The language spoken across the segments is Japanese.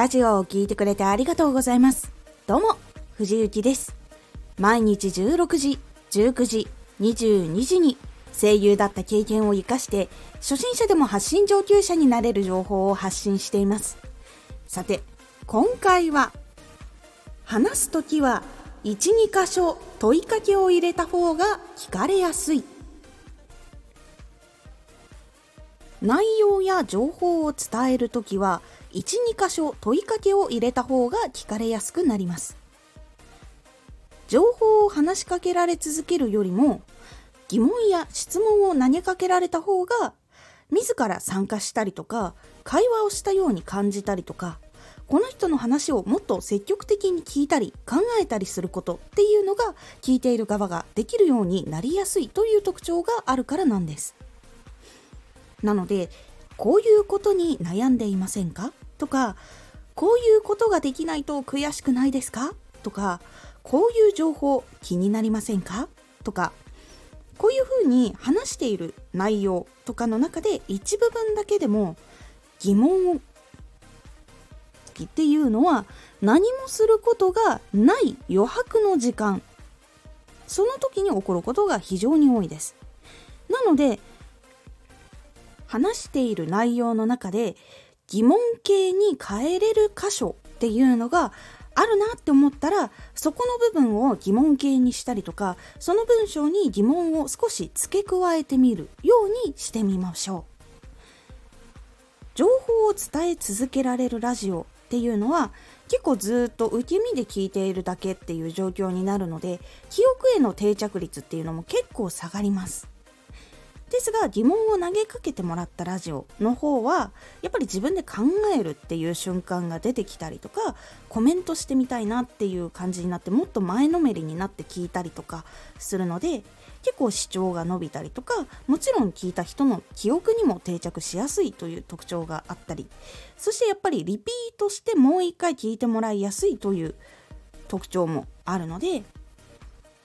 ラジオを聴いてくれてありがとうございます。どうも、藤幸です。毎日16時、19時、22時に声優だった経験を活かして初心者でも発信上級者になれる情報を発信していますさて今回は話す時は12箇所問いかけを入れた方が聞かれやすい内容や情報を伝える時は12箇所問いかけを入れた方が聞かれやすくなります。情報を話しかけられ続けるよりも疑問や質問を投げかけられた方が自ら参加したりとか会話をしたように感じたりとかこの人の話をもっと積極的に聞いたり考えたりすることっていうのが聞いている側ができるようになりやすいという特徴があるからなんです。なのでこういうことに悩んでいませんか？とかこういうことができないと悔しくないですか？とかこういう情報気になりませんか？とかこういうふうに話している内容とかの中で一部分だけでも疑問をっていうのは何もすることがない余白の時間。その時に起こることが非常に多いです。なので話している内容の中で疑問形に変えれる箇所っていうのがあるなって思ったらそこの部分を疑問形にしたりとかその文章に疑問を少し付け加えてみるようにしてみましょう。情報を伝え続けられるラジオっていうのは結構ずっと受け身で聞いているだけっていう状況になるので記憶への定着率っていうのも結構下がります。ですが疑問を投げかけてもらったラジオの方はやっぱり自分で考えるっていう瞬間が出てきたりとかコメントしてみたいなっていう感じになってもっと前のめりになって聞いたりとかするので結構視聴が伸びたりとかもちろん聞いた人の記憶にも定着しやすいという特徴があったりそしてやっぱりリピートしてもう一回聞いてもらいやすいという特徴もあるので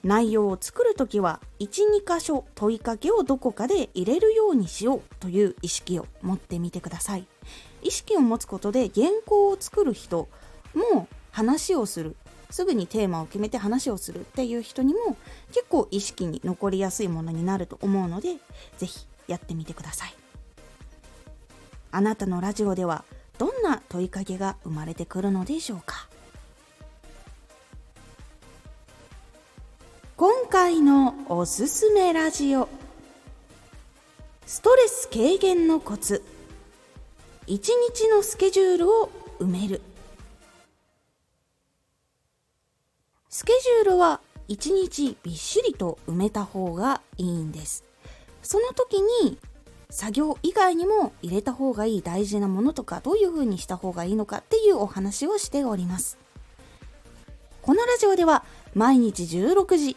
内容を作るときは12箇所問いかけをどこかで入れるようにしようという意識を持ってみてください。意識を持つことで原稿を作る人も話をする。すぐにテーマを決めて話をするっていう人にも結構意識に残りやすいものになると思うので是非やってみてください。あなたのラジオではどんな問いかけが生まれてくるのでしょうか？今回のおすすめラジオ。ストレス軽減のコツ。一日のスケジュールを埋める。スケジュールは一日びっしりと埋めた方がいいんです。その時に作業以外にも入れた方がいい大事なものとかどういう風にした方がいいのかっていうお話をしております。このラジオでは毎日16時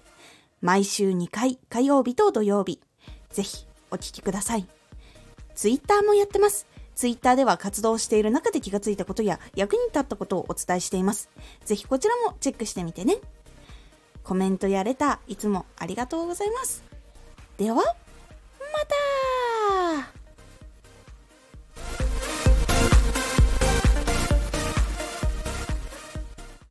毎週2回火曜日と土曜日。ぜひお聴きください。Twitter もやってます。Twitter では活動している中で気がついたことや役に立ったことをお伝えしています。ぜひこちらもチェックしてみてね。コメントやレターいつもありがとうございます。では。